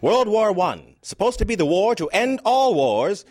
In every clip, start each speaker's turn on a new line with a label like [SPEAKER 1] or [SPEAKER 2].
[SPEAKER 1] World War I, supposed to be the war to end all wars,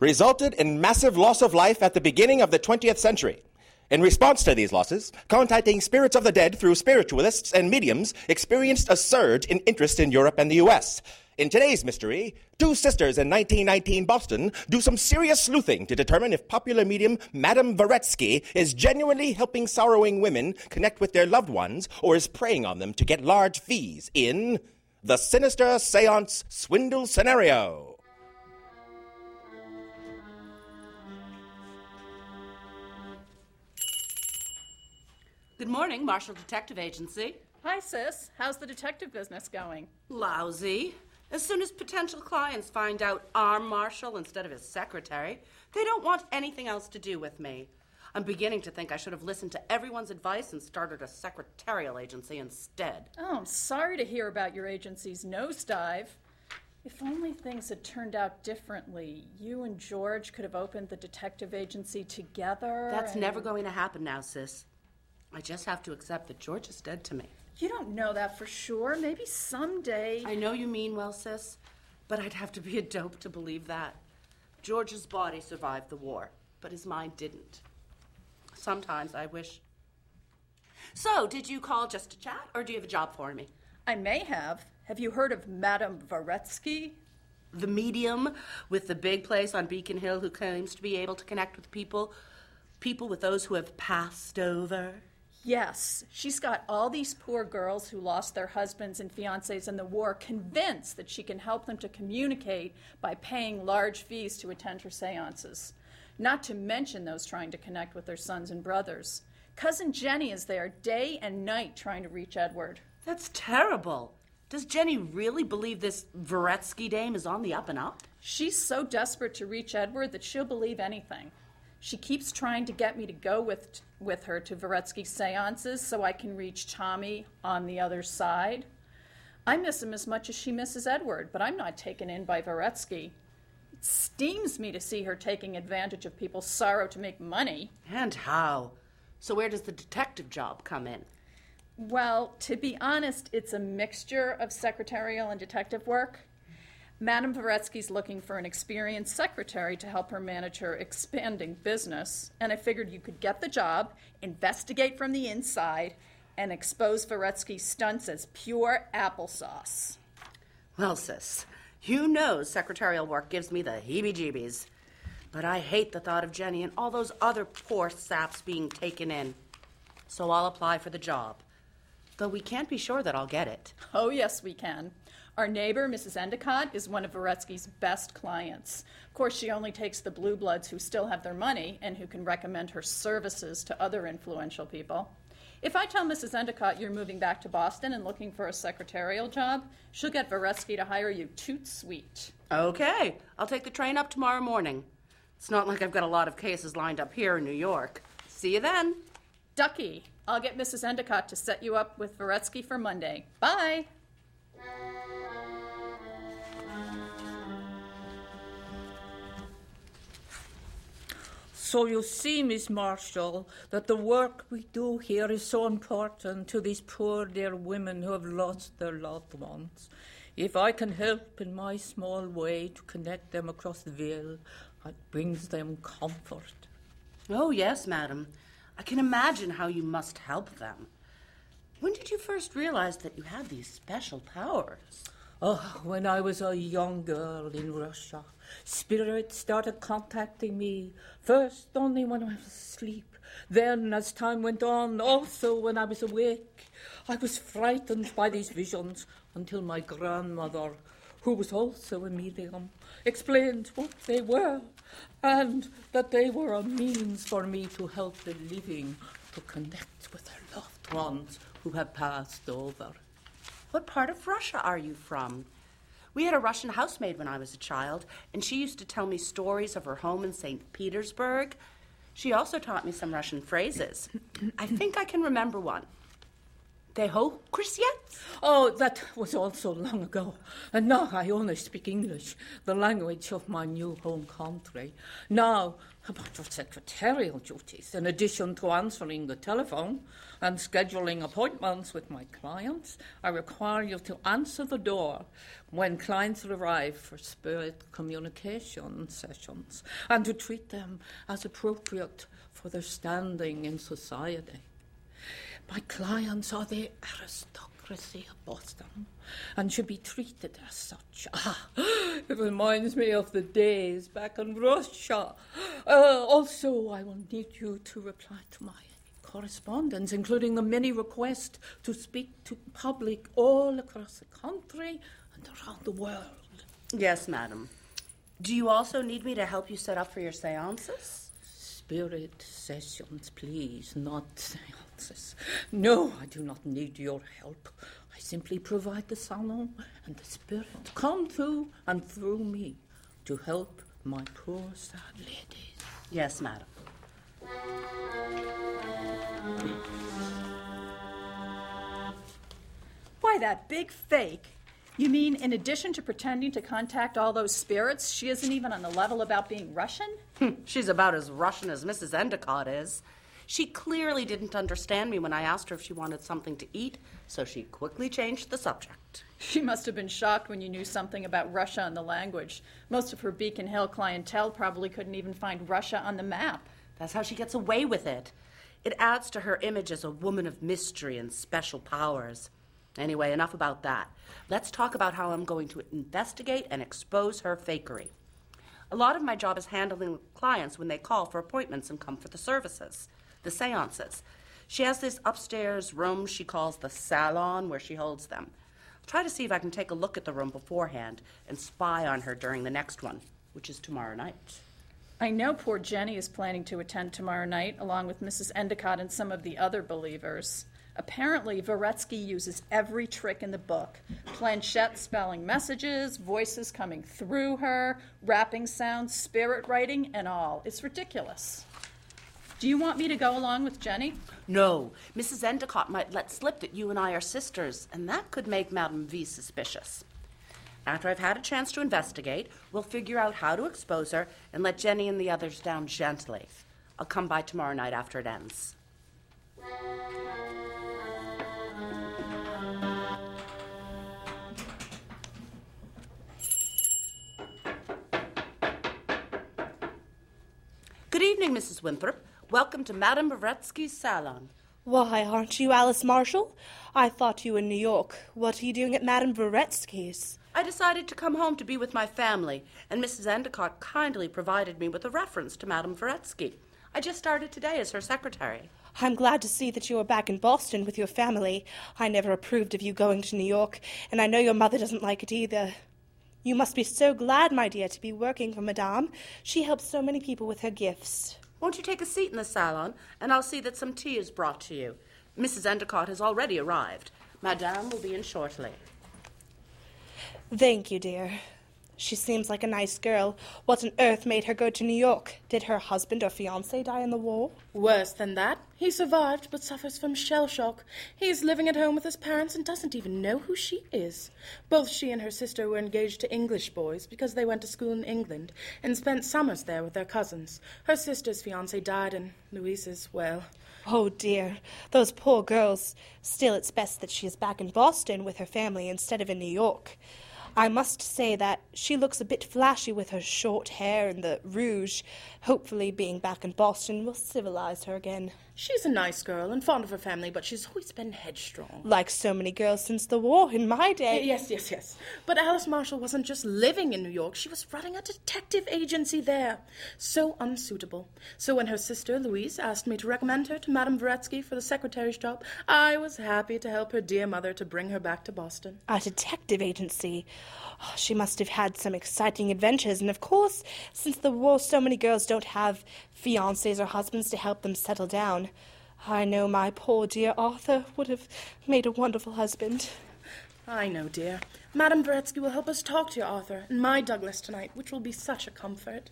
[SPEAKER 1] resulted in massive loss of life at the beginning of the 20th century. In response to these losses, contacting spirits of the dead through spiritualists and mediums experienced a surge in interest in Europe and the US. In today's mystery, two sisters in 1919 Boston do some serious sleuthing to determine if popular medium Madame Varetsky is genuinely helping sorrowing women connect with their loved ones or is preying on them to get large fees in The Sinister Seance Swindle Scenario.
[SPEAKER 2] Good morning, Marshall Detective Agency.
[SPEAKER 3] Hi, sis. How's the detective business going?
[SPEAKER 2] Lousy. As soon as potential clients find out I'm Marshall instead of his secretary, they don't want anything else to do with me. I'm beginning to think I should have listened to everyone's advice and started a secretarial agency instead.
[SPEAKER 3] Oh, I'm sorry to hear about your agency's nosedive. If only things had turned out differently. You and George could have opened the detective agency together.
[SPEAKER 2] That's
[SPEAKER 3] and-
[SPEAKER 2] never going to happen now, sis. I just have to accept that George is dead to me.
[SPEAKER 3] You don't know that for sure. Maybe someday.
[SPEAKER 2] I know you mean well, sis, but I'd have to be a dope to believe that. George's body survived the war, but his mind didn't. Sometimes I wish. So, did you call just to chat, or do you have a job for me?
[SPEAKER 3] I may have. Have you heard of Madame Varetsky?
[SPEAKER 2] The medium with the big place on Beacon Hill who claims to be able to connect with people, people with those who have passed over.
[SPEAKER 3] Yes, she's got all these poor girls who lost their husbands and fiancés in the war convinced that she can help them to communicate by paying large fees to attend her seances. Not to mention those trying to connect with their sons and brothers. Cousin Jenny is there day and night trying to reach Edward.
[SPEAKER 2] That's terrible. Does Jenny really believe this Varetsky dame is on the up and up?
[SPEAKER 3] She's so desperate to reach Edward that she'll believe anything. She keeps trying to get me to go with, with her to Varetsky's seances so I can reach Tommy on the other side. I miss him as much as she misses Edward, but I'm not taken in by Varetsky. It steams me to see her taking advantage of people's sorrow to make money.
[SPEAKER 2] And how? So, where does the detective job come in?
[SPEAKER 3] Well, to be honest, it's a mixture of secretarial and detective work. Madame Varetsky's looking for an experienced secretary to help her manage her expanding business, and I figured you could get the job, investigate from the inside, and expose Varetsky's stunts as pure applesauce.
[SPEAKER 2] Well, sis, you know secretarial work gives me the heebie jeebies. But I hate the thought of Jenny and all those other poor saps being taken in. So I'll apply for the job. Though we can't be sure that I'll get it.
[SPEAKER 3] Oh, yes, we can. Our neighbor, Mrs. Endicott, is one of Varetsky's best clients. Of course, she only takes the blue bloods who still have their money and who can recommend her services to other influential people. If I tell Mrs. Endicott you're moving back to Boston and looking for a secretarial job, she'll get Varetsky to hire you toot sweet.
[SPEAKER 2] Okay, I'll take the train up tomorrow morning. It's not like I've got a lot of cases lined up here in New York. See you then.
[SPEAKER 3] Ducky, I'll get Mrs. Endicott to set you up with Varetsky for Monday. Bye.
[SPEAKER 4] So you see, Miss Marshall, that the work we do here is so important to these poor dear women who have lost their loved ones. If I can help in my small way to connect them across the veil, it brings them comfort.
[SPEAKER 2] Oh, yes, madam. I can imagine how you must help them. When did you first realize that you had these special powers?
[SPEAKER 4] Oh, when I was a young girl in Russia, spirits started contacting me. First only when I was asleep. Then, as time went on, also when I was awake. I was frightened by these visions until my grandmother, who was also a medium, explained what they were and that they were a means for me to help the living to connect with their loved ones who have passed over.
[SPEAKER 2] What part of Russia are you from? We had a Russian housemaid when I was a child, and she used to tell me stories of her home in St. Petersburg. She also taught me some Russian phrases. I think I can remember one. They ho Christians?
[SPEAKER 4] Oh, that was also long ago. And now I only speak English, the language of my new home country. Now, about your secretarial duties, in addition to answering the telephone and scheduling appointments with my clients, I require you to answer the door when clients arrive for spirit communication sessions and to treat them as appropriate for their standing in society. My clients are the aristocracy of Boston and should be treated as such. Ah, it reminds me of the days back in Russia. Uh, also, I will need you to reply to my correspondence, including the many requests to speak to public all across the country and around the world.
[SPEAKER 2] Yes, madam. Do you also need me to help you set up for your seances?
[SPEAKER 4] Spirit sessions, please, not seances. No, I do not need your help. I simply provide the salon and the spirit come through and through me to help my poor sad ladies.
[SPEAKER 2] Yes, madam.
[SPEAKER 3] Why, that big fake. You mean, in addition to pretending to contact all those spirits, she isn't even on the level about being Russian?
[SPEAKER 2] Hmm, she's about as Russian as Mrs. Endicott is. She clearly didn't understand me when I asked her if she wanted something to eat, so she quickly changed the subject.
[SPEAKER 3] She must have been shocked when you knew something about Russia and the language. Most of her Beacon Hill clientele probably couldn't even find Russia on the map.
[SPEAKER 2] That's how she gets away with it. It adds to her image as a woman of mystery and special powers. Anyway, enough about that. Let's talk about how I'm going to investigate and expose her fakery. A lot of my job is handling clients when they call for appointments and come for the services, the seances. She has this upstairs room she calls the salon where she holds them. I'll try to see if I can take a look at the room beforehand and spy on her during the next one, which is tomorrow night.
[SPEAKER 3] I know poor Jenny is planning to attend tomorrow night, along with Mrs. Endicott and some of the other believers. Apparently, Varetsky uses every trick in the book planchette spelling messages, voices coming through her, rapping sounds, spirit writing, and all. It's ridiculous. Do you want me to go along with Jenny?
[SPEAKER 2] No, Mrs. Endicott might let slip that you and I are sisters, and that could make Madame V suspicious. After I've had a chance to investigate, we'll figure out how to expose her and let Jenny and the others down gently. I'll come by tomorrow night after it ends. Good evening, Mrs. Winthrop. Welcome to Madame Varetsky's salon.
[SPEAKER 5] Why, aren't you Alice Marshall? I thought you were in New York. What are you doing at Madame Varetsky's?
[SPEAKER 2] I decided to come home to be with my family, and Mrs. Endicott kindly provided me with a reference to Madame Varetsky. I just started today as her secretary.
[SPEAKER 5] I'm glad to see that you are back in Boston with your family. I never approved of you going to New York, and I know your mother doesn't like it either. You must be so glad, my dear, to be working for Madame. She helps so many people with her gifts.
[SPEAKER 2] Won't you take a seat in the salon, and I'll see that some tea is brought to you. Mrs. Endicott has already arrived. Madame will be in shortly.
[SPEAKER 5] Thank you, dear. She seems like a nice girl. What on earth made her go to New York? Did her husband or fiance die in the war?
[SPEAKER 6] Worse than that. He survived but suffers from shell shock. He is living at home with his parents and doesn't even know who she is. Both she and her sister were engaged to English boys because they went to school in England and spent summers there with their cousins. Her sister's fiance died, and Louise's, well.
[SPEAKER 5] Oh dear, those poor girls. Still, it's best that she is back in Boston with her family instead of in New York. I must say that she looks a bit flashy with her short hair and the rouge. Hopefully, being back in Boston will civilize her again.
[SPEAKER 6] She's a nice girl and fond of her family, but she's always been headstrong.
[SPEAKER 5] Like so many girls since the war in my day.
[SPEAKER 6] Yes, yes, yes. But Alice Marshall wasn't just living in New York, she was running a detective agency there. So unsuitable. So when her sister, Louise, asked me to recommend her to Madame Varetsky for the secretary's job, I was happy to help her dear mother to bring her back to Boston.
[SPEAKER 5] A detective agency. Oh, she must have had some exciting adventures, and of course, since the war, so many girls don't have fiancés or husbands to help them settle down. I know my poor dear Arthur would have made a wonderful husband.
[SPEAKER 6] I know, dear. Madame Varetsky will help us talk to your Arthur and my Douglas tonight, which will be such a comfort.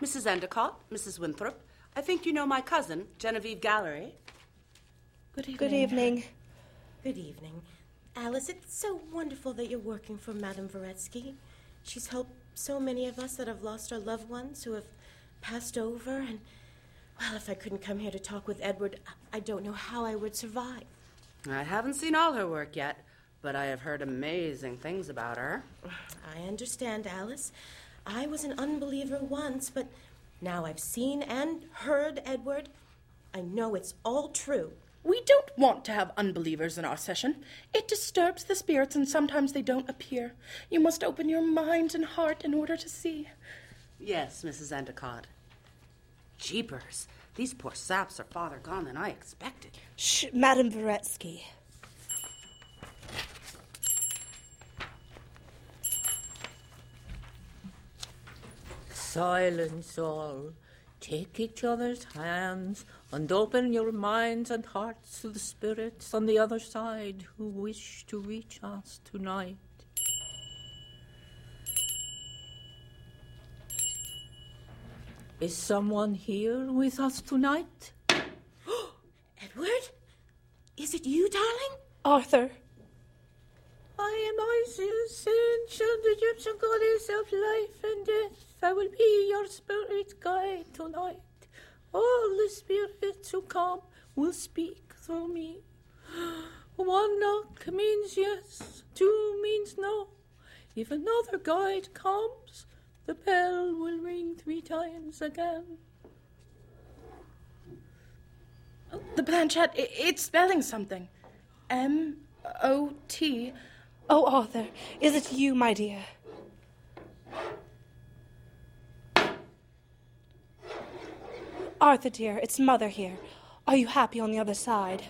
[SPEAKER 2] Mrs. Endicott, Mrs. Winthrop, I think you know my cousin, Genevieve Gallery.
[SPEAKER 6] Good evening.
[SPEAKER 5] Good evening.
[SPEAKER 7] Good evening. Alice, it's so wonderful that you're working for Madame Varetsky. She's helped so many of us that have lost our loved ones who have passed over, and, well, if I couldn't come here to talk with Edward, I- don't know how I would survive.
[SPEAKER 2] I haven't seen all her work yet, but I have heard amazing things about her.
[SPEAKER 7] I understand, Alice. I was an unbeliever once, but now I've seen and heard Edward. I know it's all true.
[SPEAKER 6] We don't want to have unbelievers in our session. It disturbs the spirits, and sometimes they don't appear. You must open your mind and heart in order to see.
[SPEAKER 2] Yes, Mrs. Endicott. Jeepers, these poor saps are farther gone than I expected.
[SPEAKER 5] Shh, Madame Varetsky.
[SPEAKER 4] Silence all. Take each other's hands and open your minds and hearts to the spirits on the other side who wish to reach us tonight. Is someone here with us tonight?
[SPEAKER 7] Edward? Is it you, darling?
[SPEAKER 5] Arthur.
[SPEAKER 4] I am Isis, ancient Egyptian goddess of life and death. Will be your spirit guide tonight. All the spirits who come will speak through me. One knock means yes, two means no. If another guide comes, the bell will ring three times again.
[SPEAKER 6] The planchette, it's spelling something. M O T.
[SPEAKER 5] Oh, Arthur, is it you, my dear? Arthur, dear, it's Mother here. Are you happy on the other side?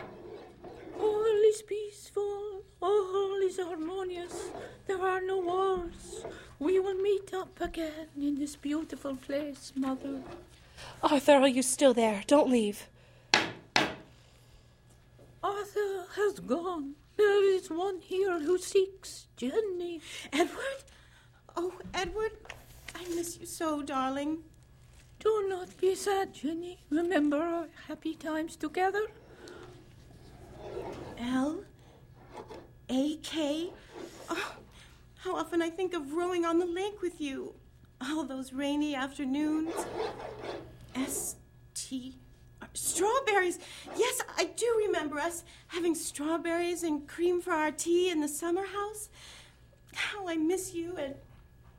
[SPEAKER 4] All is peaceful, all is harmonious. There are no wars. We will meet up again in this beautiful place, Mother.
[SPEAKER 5] Arthur, are you still there? Don't leave.
[SPEAKER 4] Arthur has gone. There is one here who seeks Jenny.
[SPEAKER 7] Edward? Oh, Edward, I miss you so, darling.
[SPEAKER 4] Do not be sad, Jenny. Remember our happy times together.
[SPEAKER 7] L A K. Oh, how often I think of rowing on the lake with you. All those rainy afternoons. S T. Strawberries. Yes, I do remember us having strawberries and cream for our tea in the summer house. How I miss you and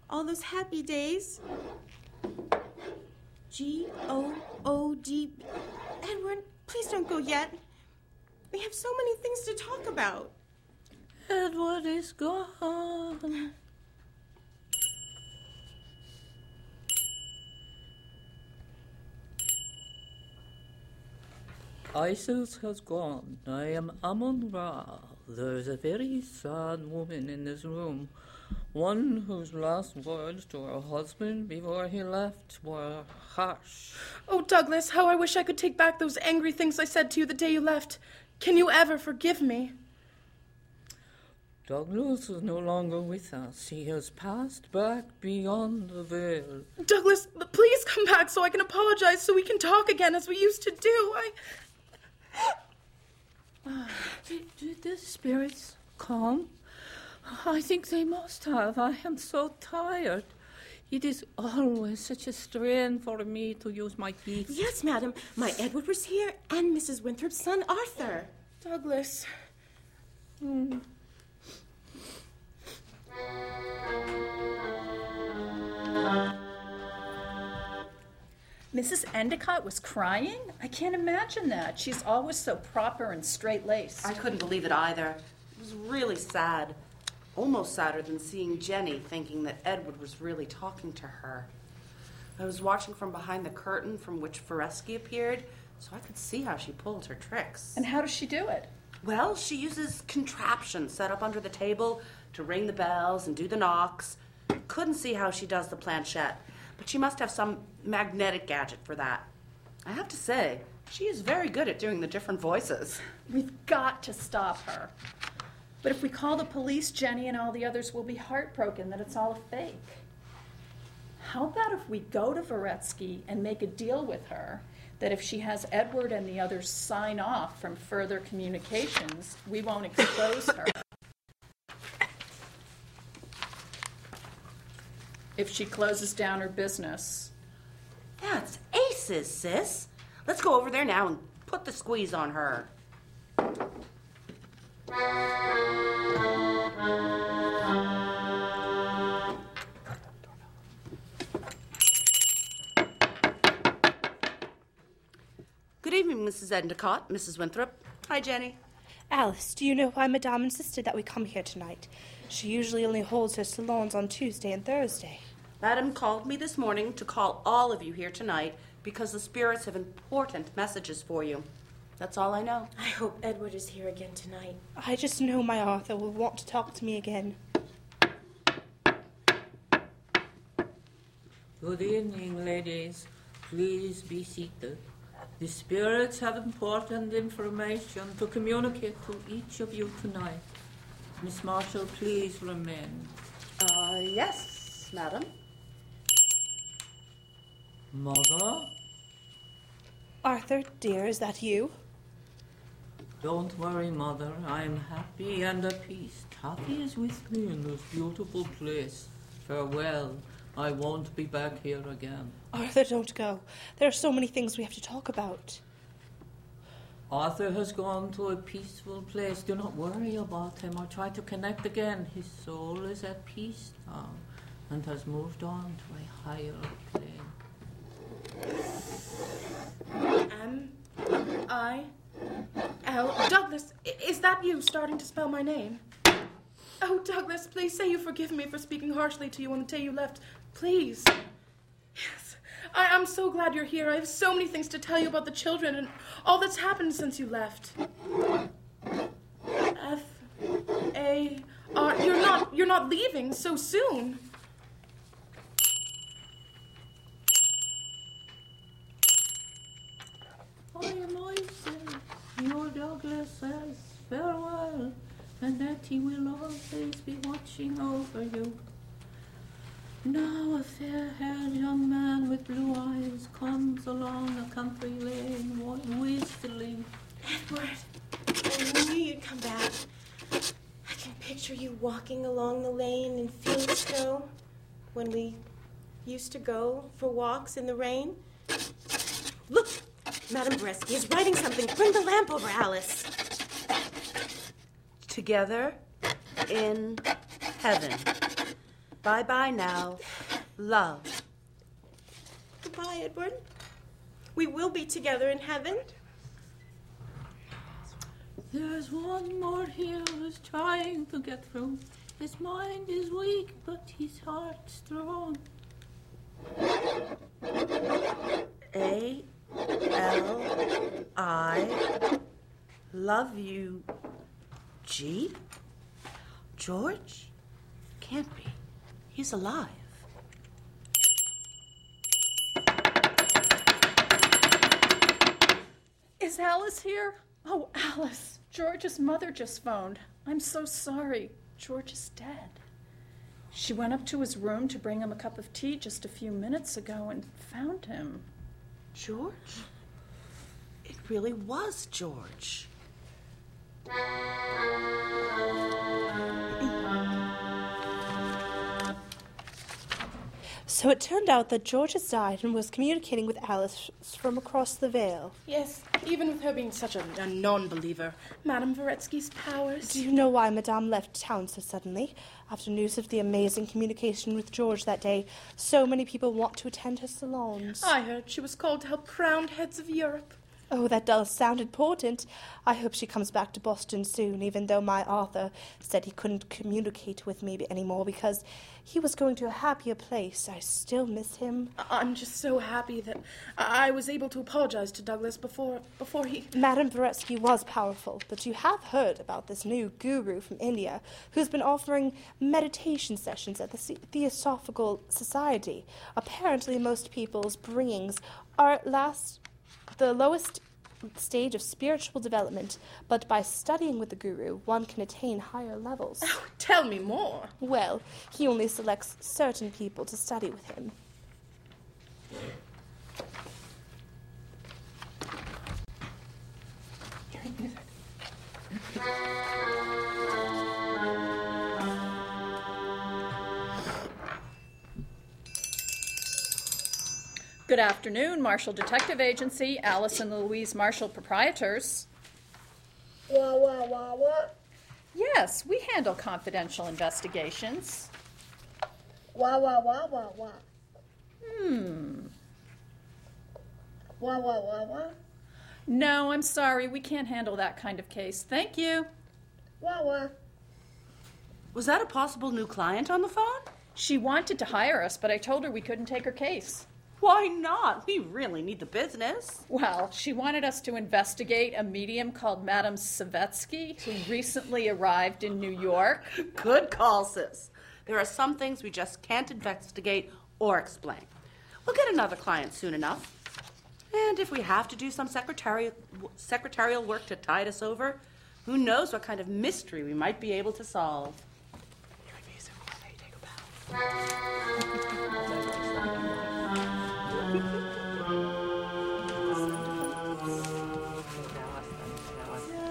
[SPEAKER 7] all those happy days. G O O D. Edward, please don't go yet. We have so many things to talk about.
[SPEAKER 4] Edward is gone. Isis has gone. I am Amun Ra. There's a very sad woman in this room. One whose last words to her husband before he left were harsh.
[SPEAKER 6] Oh, Douglas, how I wish I could take back those angry things I said to you the day you left. Can you ever forgive me?
[SPEAKER 4] Douglas is no longer with us. He has passed back beyond the veil.
[SPEAKER 6] Douglas, please come back so I can apologize so we can talk again as we used to do. I.
[SPEAKER 4] Did, did the spirits come? I think they must have. I am so tired. It is always such a strain for me to use my teeth.
[SPEAKER 7] Yes, madam. My Edward was here, and Mrs. Winthrop's son, Arthur.
[SPEAKER 6] Douglas. Hmm.
[SPEAKER 3] Mrs. Endicott was crying? I can't imagine that. She's always so proper and straight laced.
[SPEAKER 2] I couldn't believe it either. It was really sad. Almost sadder than seeing Jenny thinking that Edward was really talking to her. I was watching from behind the curtain from which Varetsky appeared, so I could see how she pulled her tricks.
[SPEAKER 3] And how does she do it?
[SPEAKER 2] Well, she uses contraptions set up under the table to ring the bells and do the knocks. Couldn't see how she does the planchette, but she must have some magnetic gadget for that. I have to say, she is very good at doing the different voices.
[SPEAKER 3] We've got to stop her. But if we call the police, Jenny and all the others will be heartbroken that it's all a fake. How about if we go to Varetsky and make a deal with her that if she has Edward and the others sign off from further communications, we won't expose her. If she closes down her business,
[SPEAKER 2] That's aces, sis. Let's go over there now and put the squeeze on her. Good evening, Mrs. Endicott, Mrs. Winthrop. Hi, Jenny.
[SPEAKER 5] Alice, do you know why Madame insisted that we come here tonight? She usually only holds her salons on Tuesday and Thursday.
[SPEAKER 2] Madam called me this morning to call all of you here tonight because the spirits have important messages for you. That's all I know.
[SPEAKER 7] I hope Edward is here again tonight.
[SPEAKER 5] I just know my Arthur will want to talk to me again.
[SPEAKER 4] Good evening, ladies. Please be seated. The spirits have important information to communicate to each of you tonight. Miss Marshall, please remain.
[SPEAKER 2] Uh, yes, madam.
[SPEAKER 4] Mother,
[SPEAKER 5] Arthur, dear, is that you?
[SPEAKER 4] Don't worry, Mother. I am happy and at peace. Taffy is with me in this beautiful place. Farewell. I won't be back here again.
[SPEAKER 5] Arthur, don't go. There are so many things we have to talk about.
[SPEAKER 4] Arthur has gone to a peaceful place. Do not worry about him or try to connect again. His soul is at peace now and has moved on to a higher plane.
[SPEAKER 6] M I L. Douglas, i- that starting to spell my name? Oh, Douglas, please say you forgive me for speaking harshly to you on the day you left. Please. Yes. I, I'm so glad you're here. I have so many things to tell you about the children and all that's happened since you left. F A R. You're not. You're not leaving so soon.
[SPEAKER 4] I am. Your Douglas says farewell, and that he will always be watching over you. Now a fair-haired young man with blue eyes comes along a country lane, whistling.
[SPEAKER 7] Edward, I knew you'd come back. I can picture you walking along the lane in Felixstowe when we used to go for walks in the rain. Look, Madame Bresky is writing something. Bring the lamp over, Alice.
[SPEAKER 2] Together in heaven. Bye bye now. Love.
[SPEAKER 7] Goodbye, Edward. We will be together in heaven.
[SPEAKER 4] There's one more here who's trying to get through. His mind is weak, but his heart's strong.
[SPEAKER 2] A L I love you. G? George? Can't be. He's alive.
[SPEAKER 3] Is Alice here? Oh, Alice. George's mother just phoned. I'm so sorry. George is dead. She went up to his room to bring him a cup of tea just a few minutes ago and found him.
[SPEAKER 2] George? It really was George.
[SPEAKER 5] So it turned out that George has died and was communicating with Alice from across the veil.
[SPEAKER 6] Yes, even with her being such a, a non-believer, Madame Varetsky's powers.
[SPEAKER 5] Do you know why Madame left town so suddenly? After news of the amazing communication with George that day, so many people want to attend her salons.
[SPEAKER 6] I heard she was called to help crowned heads of Europe.
[SPEAKER 5] Oh, that does sound important. I hope she comes back to Boston soon, even though my Arthur said he couldn't communicate with me anymore because he was going to a happier place. I still miss him.
[SPEAKER 6] I'm just so happy that I I was able to apologize to Douglas before before he.
[SPEAKER 5] Madame Varetsky was powerful, but you have heard about this new guru from India who's been offering meditation sessions at the Theosophical Society. Apparently, most people's bringings are at last the lowest stage of spiritual development, but by studying with the guru, one can attain higher levels.
[SPEAKER 6] Oh, tell me more.
[SPEAKER 5] Well, he only selects certain people to study with him.
[SPEAKER 3] Good afternoon, Marshall Detective Agency, Alice and Louise Marshall proprietors.
[SPEAKER 8] Wah, wah, wah, wah.
[SPEAKER 3] Yes, we handle confidential investigations.
[SPEAKER 8] Wah, wah, wah, wah, wah. Hmm. Wah, wah, wah, wah.
[SPEAKER 3] No, I'm sorry, we can't handle that kind of case. Thank you.
[SPEAKER 8] Wah, wah.
[SPEAKER 2] Was that a possible new client on the phone?
[SPEAKER 3] She wanted to hire us, but I told her we couldn't take her case.
[SPEAKER 2] Why not? We really need the business.
[SPEAKER 3] Well, she wanted us to investigate a medium called Madame Savetsky, who recently arrived in New York.
[SPEAKER 2] Good call, sis. There are some things we just can't investigate or explain. We'll get another client soon enough. And if we have to do some secretarial, secretarial work to tide us over, who knows what kind of mystery we might be able to solve. Hearing music while they take a bath.